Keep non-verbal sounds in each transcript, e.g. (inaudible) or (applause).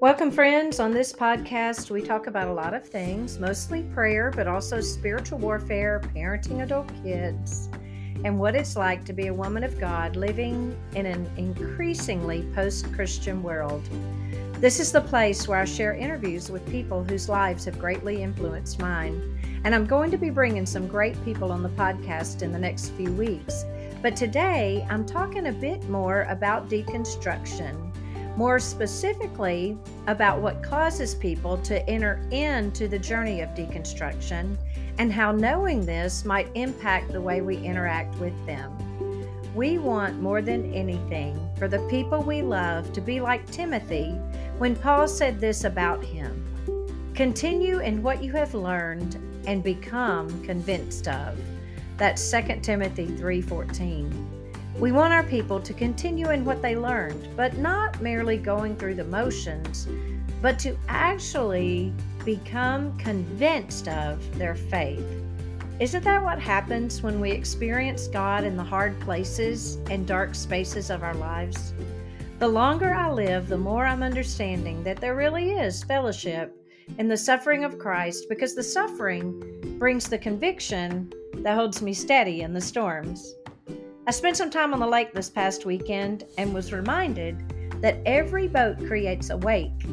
Welcome, friends. On this podcast, we talk about a lot of things, mostly prayer, but also spiritual warfare, parenting adult kids, and what it's like to be a woman of God living in an increasingly post Christian world. This is the place where I share interviews with people whose lives have greatly influenced mine. And I'm going to be bringing some great people on the podcast in the next few weeks. But today, I'm talking a bit more about deconstruction more specifically about what causes people to enter into the journey of deconstruction and how knowing this might impact the way we interact with them. We want more than anything for the people we love to be like Timothy when Paul said this about him Continue in what you have learned and become convinced of. That's 2 Timothy 3:14. We want our people to continue in what they learned, but not merely going through the motions, but to actually become convinced of their faith. Isn't that what happens when we experience God in the hard places and dark spaces of our lives? The longer I live, the more I'm understanding that there really is fellowship in the suffering of Christ because the suffering brings the conviction that holds me steady in the storms. I spent some time on the lake this past weekend and was reminded that every boat creates a wake.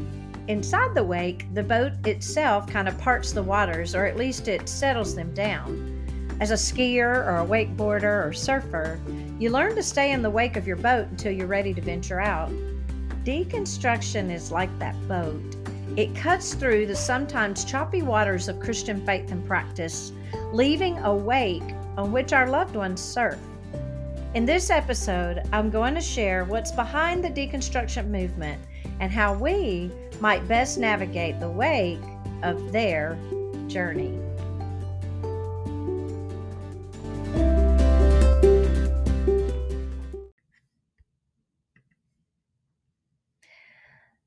Inside the wake, the boat itself kind of parts the waters, or at least it settles them down. As a skier or a wakeboarder or surfer, you learn to stay in the wake of your boat until you're ready to venture out. Deconstruction is like that boat. It cuts through the sometimes choppy waters of Christian faith and practice, leaving a wake on which our loved ones surf. In this episode, I'm going to share what's behind the deconstruction movement and how we might best navigate the wake of their journey.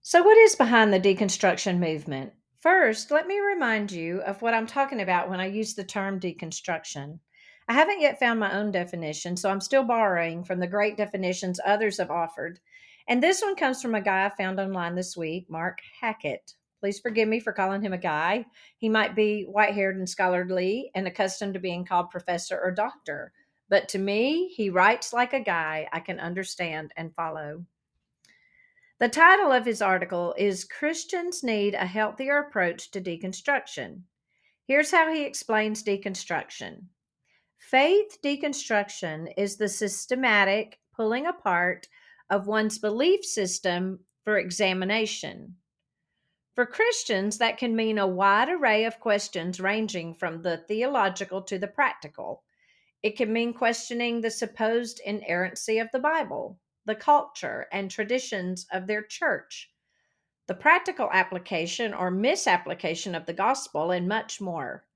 So, what is behind the deconstruction movement? First, let me remind you of what I'm talking about when I use the term deconstruction. I haven't yet found my own definition, so I'm still borrowing from the great definitions others have offered. And this one comes from a guy I found online this week, Mark Hackett. Please forgive me for calling him a guy. He might be white haired and scholarly and accustomed to being called professor or doctor. But to me, he writes like a guy I can understand and follow. The title of his article is Christians Need a Healthier Approach to Deconstruction. Here's how he explains deconstruction Faith deconstruction is the systematic pulling apart of one's belief system for examination. For Christians, that can mean a wide array of questions ranging from the theological to the practical. It can mean questioning the supposed inerrancy of the Bible, the culture and traditions of their church, the practical application or misapplication of the gospel, and much more.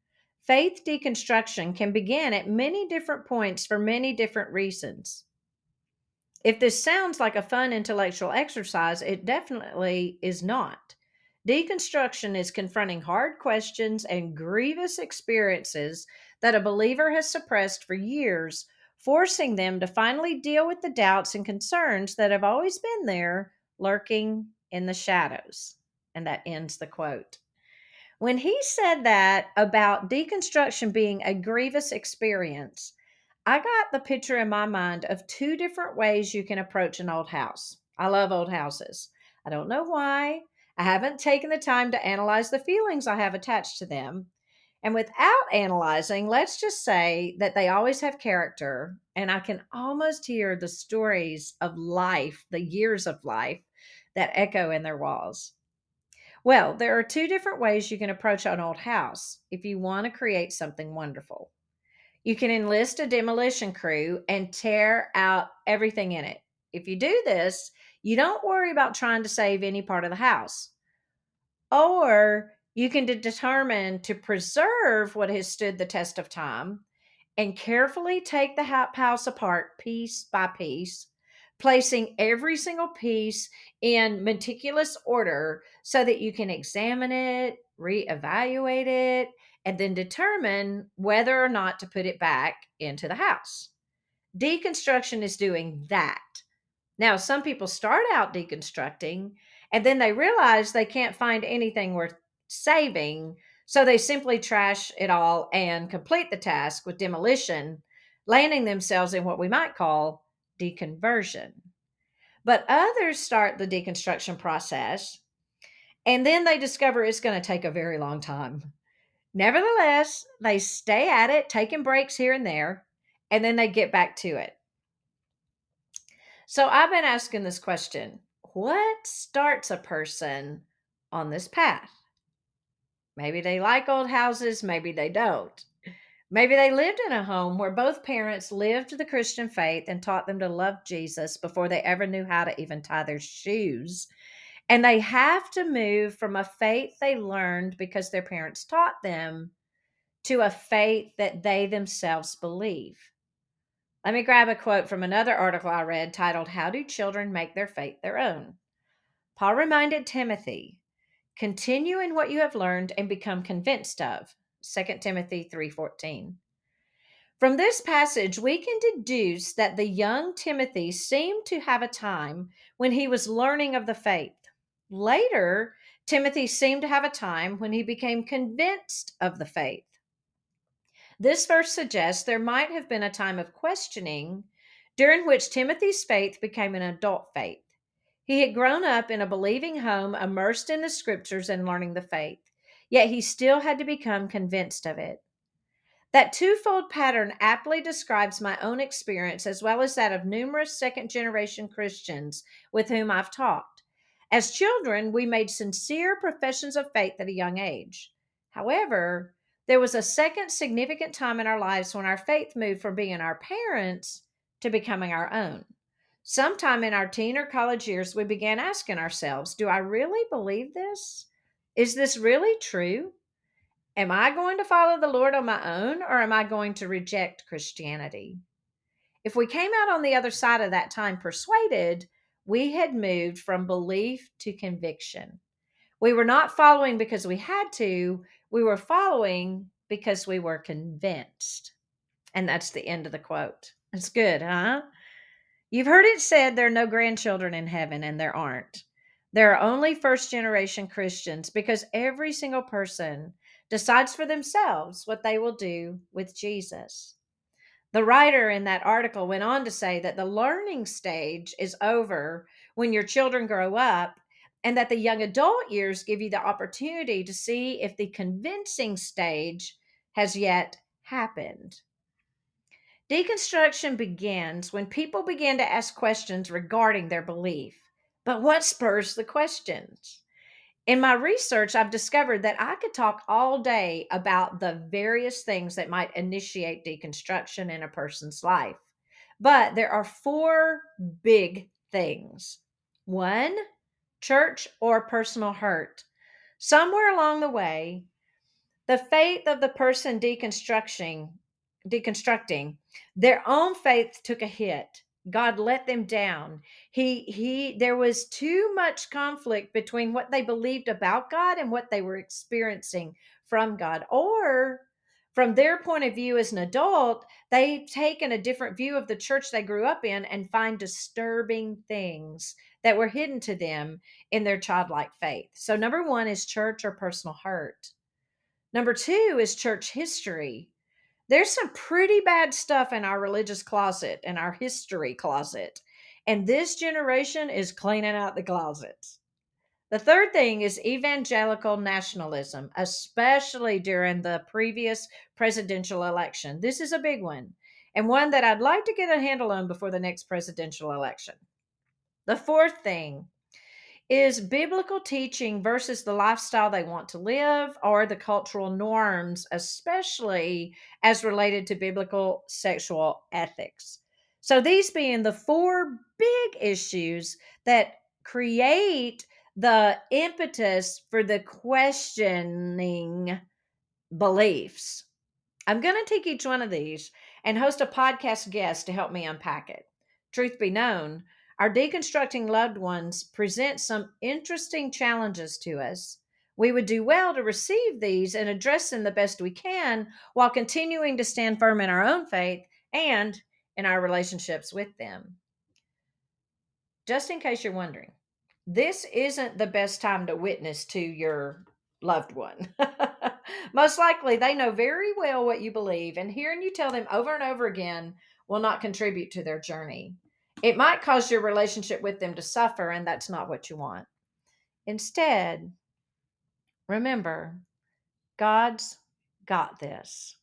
Faith deconstruction can begin at many different points for many different reasons. If this sounds like a fun intellectual exercise, it definitely is not. Deconstruction is confronting hard questions and grievous experiences that a believer has suppressed for years, forcing them to finally deal with the doubts and concerns that have always been there, lurking in the shadows. And that ends the quote. When he said that about deconstruction being a grievous experience, I got the picture in my mind of two different ways you can approach an old house. I love old houses. I don't know why. I haven't taken the time to analyze the feelings I have attached to them. And without analyzing, let's just say that they always have character. And I can almost hear the stories of life, the years of life that echo in their walls. Well, there are two different ways you can approach an old house if you want to create something wonderful. You can enlist a demolition crew and tear out everything in it. If you do this, you don't worry about trying to save any part of the house. Or you can determine to preserve what has stood the test of time and carefully take the house apart piece by piece placing every single piece in meticulous order so that you can examine it, reevaluate it, and then determine whether or not to put it back into the house. Deconstruction is doing that. Now, some people start out deconstructing And then they realize they can't find anything worth saving. So they simply trash it all and complete the task with demolition, landing themselves in what we might call deconversion. But others start the deconstruction process and then they discover it's going to take a very long time. Nevertheless, they stay at it, taking breaks here and there, and then they get back to it. So I've been asking this question what starts a person on this path? Maybe they like old houses, maybe they don't. Maybe they lived in a home where both parents lived the Christian faith and taught them to love Jesus before they ever knew how to even tie their shoes. And they have to move from a faith they learned because their parents taught them to a faith that they themselves believe. Let me grab a quote from another article I read titled, How Do Children Make Their Faith Their Own? Paul reminded Timothy, continue in what you have learned and become convinced of. 2 Timothy 3:14. From this passage, we can deduce that the young Timothy seemed to have a time when he was learning of the faith. Later, Timothy seemed to have a time when he became convinced of the faith. This verse suggests there might have been a time of questioning during which Timothy's faith became an adult faith. He had grown up in a believing home, immersed in the scriptures and learning the faith, yet he still had to become convinced of it. That twofold pattern aptly describes my own experience as well as that of numerous second generation Christians with whom I've talked. As children, we made sincere professions of faith at a young age. However, there was a second significant time in our lives when our faith moved from being our parents to becoming our own. Sometime in our teen or college years, we began asking ourselves, Do I really believe this? Is this really true? Am I going to follow the Lord on my own or am I going to reject Christianity? If we came out on the other side of that time persuaded, we had moved from belief to conviction. We were not following because we had to, we were following because we were convinced. And that's the end of the quote. It's good, huh? You've heard it said there are no grandchildren in heaven, and there aren't. There are only first generation Christians because every single person decides for themselves what they will do with Jesus. The writer in that article went on to say that the learning stage is over when your children grow up, and that the young adult years give you the opportunity to see if the convincing stage has yet happened. Deconstruction begins when people begin to ask questions regarding their belief. But what spurs the questions? In my research, I've discovered that I could talk all day about the various things that might initiate deconstruction in a person's life. But there are four big things. One, church or personal hurt. Somewhere along the way, the faith of the person deconstructing deconstructing their own faith took a hit god let them down. He he there was too much conflict between what they believed about god and what they were experiencing from god. Or from their point of view as an adult they've taken a different view of the church they grew up in and find disturbing things that were hidden to them in their childlike faith. So number one is church or personal hurt. Number two is church history there's some pretty bad stuff in our religious closet and our history closet. And this generation is cleaning out the closets. The third thing is evangelical nationalism, especially during the previous presidential election. This is a big one, and one that I'd like to get a handle on before the next presidential election. The fourth thing is biblical teaching versus the lifestyle they want to live or the cultural norms, especially as related to biblical sexual ethics. So, these being the four big issues that create the impetus for the questioning beliefs. I'm going to take each one of these and host a podcast guest to help me unpack it. Truth be known, our deconstructing loved ones present some interesting challenges to us. We would do well to receive these and address them the best we can while continuing to stand firm in our own faith and in our relationships with them. Just in case you're wondering, this isn't the best time to witness to your loved one. (laughs) Most likely, they know very well what you believe, and hearing you tell them over and over again will not contribute to their journey. It might cause your relationship with them to suffer, and that's not what you want. Instead, remember, God's got this.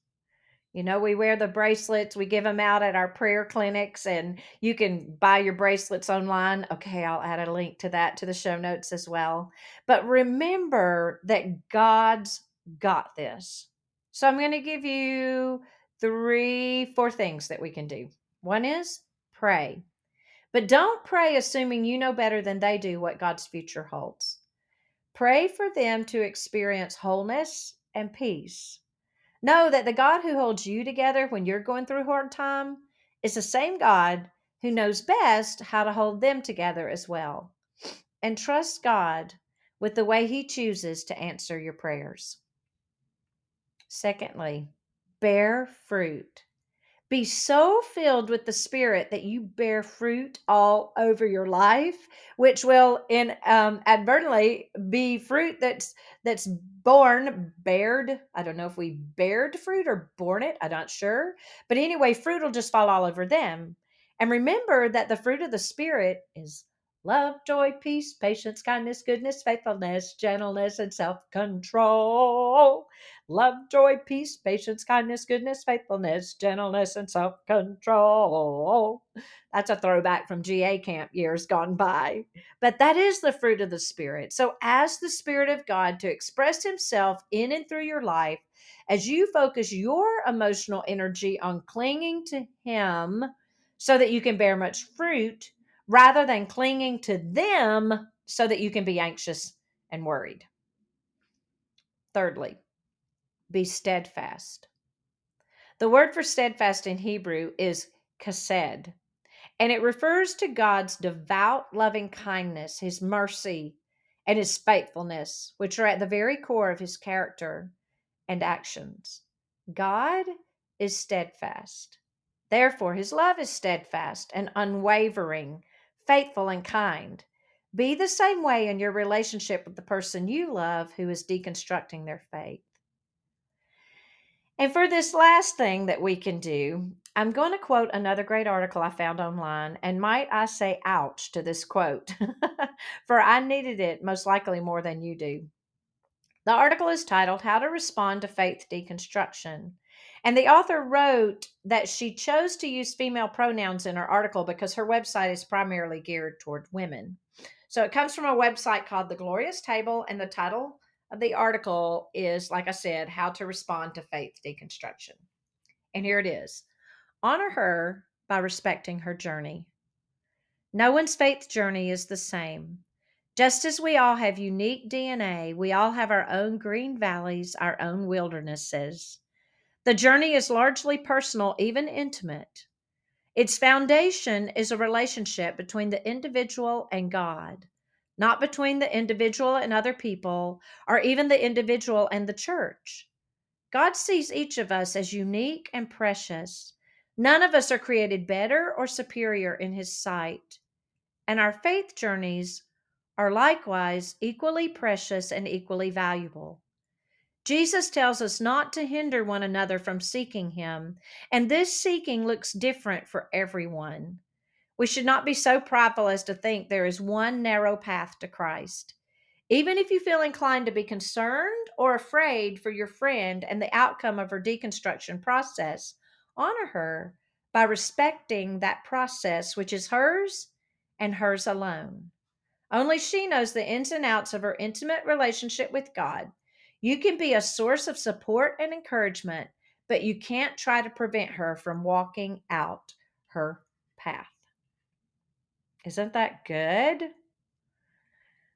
You know, we wear the bracelets, we give them out at our prayer clinics, and you can buy your bracelets online. Okay, I'll add a link to that to the show notes as well. But remember that God's got this. So I'm going to give you three, four things that we can do. One is pray. But don't pray assuming you know better than they do what God's future holds. Pray for them to experience wholeness and peace. Know that the God who holds you together when you're going through hard time is the same God who knows best how to hold them together as well. And trust God with the way He chooses to answer your prayers. Secondly, bear fruit. Be so filled with the Spirit that you bear fruit all over your life, which will in um, advertently be fruit that's that's born, bared. I don't know if we bared fruit or born it. I'm not sure, but anyway, fruit will just fall all over them. And remember that the fruit of the Spirit is love, joy, peace, patience, kindness, goodness, faithfulness, gentleness, and self control. Love, joy, peace, patience, kindness, goodness, faithfulness, gentleness, and self control. That's a throwback from GA camp years gone by. But that is the fruit of the Spirit. So, as the Spirit of God to express Himself in and through your life, as you focus your emotional energy on clinging to Him so that you can bear much fruit, rather than clinging to them so that you can be anxious and worried. Thirdly, be steadfast. The word for steadfast in Hebrew is chesed, and it refers to God's devout loving kindness, his mercy, and his faithfulness, which are at the very core of his character and actions. God is steadfast. Therefore, his love is steadfast and unwavering faithful, and kind. Be the same way in your relationship with the person you love who is deconstructing their faith. And for this last thing that we can do, I'm going to quote another great article I found online. And might I say, ouch to this quote, (laughs) for I needed it most likely more than you do. The article is titled How to Respond to Faith Deconstruction. And the author wrote that she chose to use female pronouns in her article because her website is primarily geared toward women. So it comes from a website called The Glorious Table, and the title of the article is, like I said, How to Respond to Faith Deconstruction. And here it is Honor her by respecting her journey. No one's faith journey is the same. Just as we all have unique DNA, we all have our own green valleys, our own wildernesses. The journey is largely personal, even intimate. Its foundation is a relationship between the individual and God, not between the individual and other people, or even the individual and the church. God sees each of us as unique and precious. None of us are created better or superior in His sight. And our faith journeys are likewise equally precious and equally valuable. Jesus tells us not to hinder one another from seeking Him, and this seeking looks different for everyone. We should not be so prideful as to think there is one narrow path to Christ. Even if you feel inclined to be concerned or afraid for your friend and the outcome of her deconstruction process, honor her by respecting that process, which is hers and hers alone. Only she knows the ins and outs of her intimate relationship with God you can be a source of support and encouragement, but you can't try to prevent her from walking out her path. Isn't that good?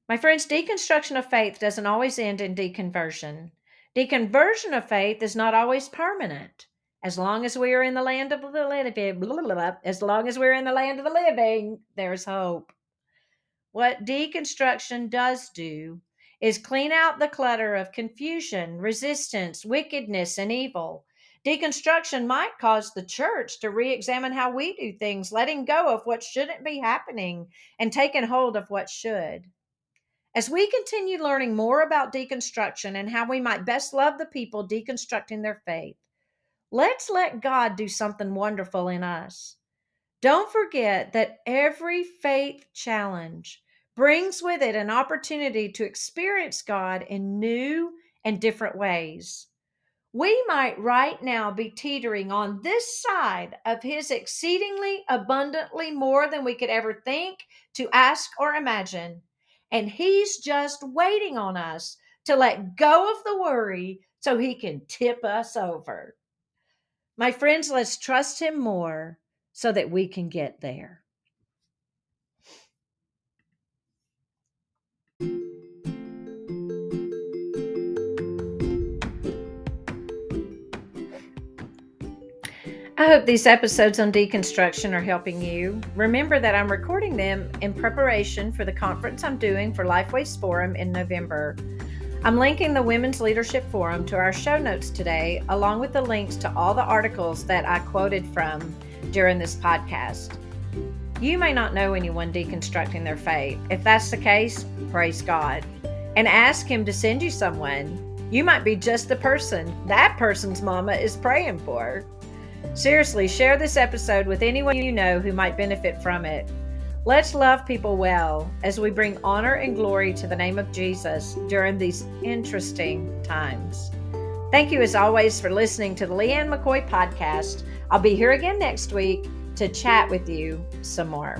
My friends, deconstruction of faith doesn't always end in deconversion. Deconversion of faith is not always permanent. As long as we are in the land of the living, as long as we're in the land of the living, there's hope. What deconstruction does do is clean out the clutter of confusion, resistance, wickedness, and evil. Deconstruction might cause the church to re examine how we do things, letting go of what shouldn't be happening and taking hold of what should. As we continue learning more about deconstruction and how we might best love the people deconstructing their faith, let's let God do something wonderful in us. Don't forget that every faith challenge brings with it an opportunity to experience God in new and different ways we might right now be teetering on this side of His exceedingly abundantly more than we could ever think, to ask, or imagine. And He's just waiting on us to let go of the worry so He can tip us over. My friends, let's trust Him more so that we can get there. I hope these episodes on deconstruction are helping you. Remember that I'm recording them in preparation for the conference I'm doing for Lifeways Forum in November. I'm linking the Women's Leadership Forum to our show notes today, along with the links to all the articles that I quoted from during this podcast. You may not know anyone deconstructing their faith. If that's the case, praise God and ask Him to send you someone. You might be just the person that person's mama is praying for. Seriously, share this episode with anyone you know who might benefit from it. Let's love people well as we bring honor and glory to the name of Jesus during these interesting times. Thank you, as always, for listening to the Leighann McCoy podcast. I'll be here again next week to chat with you some more.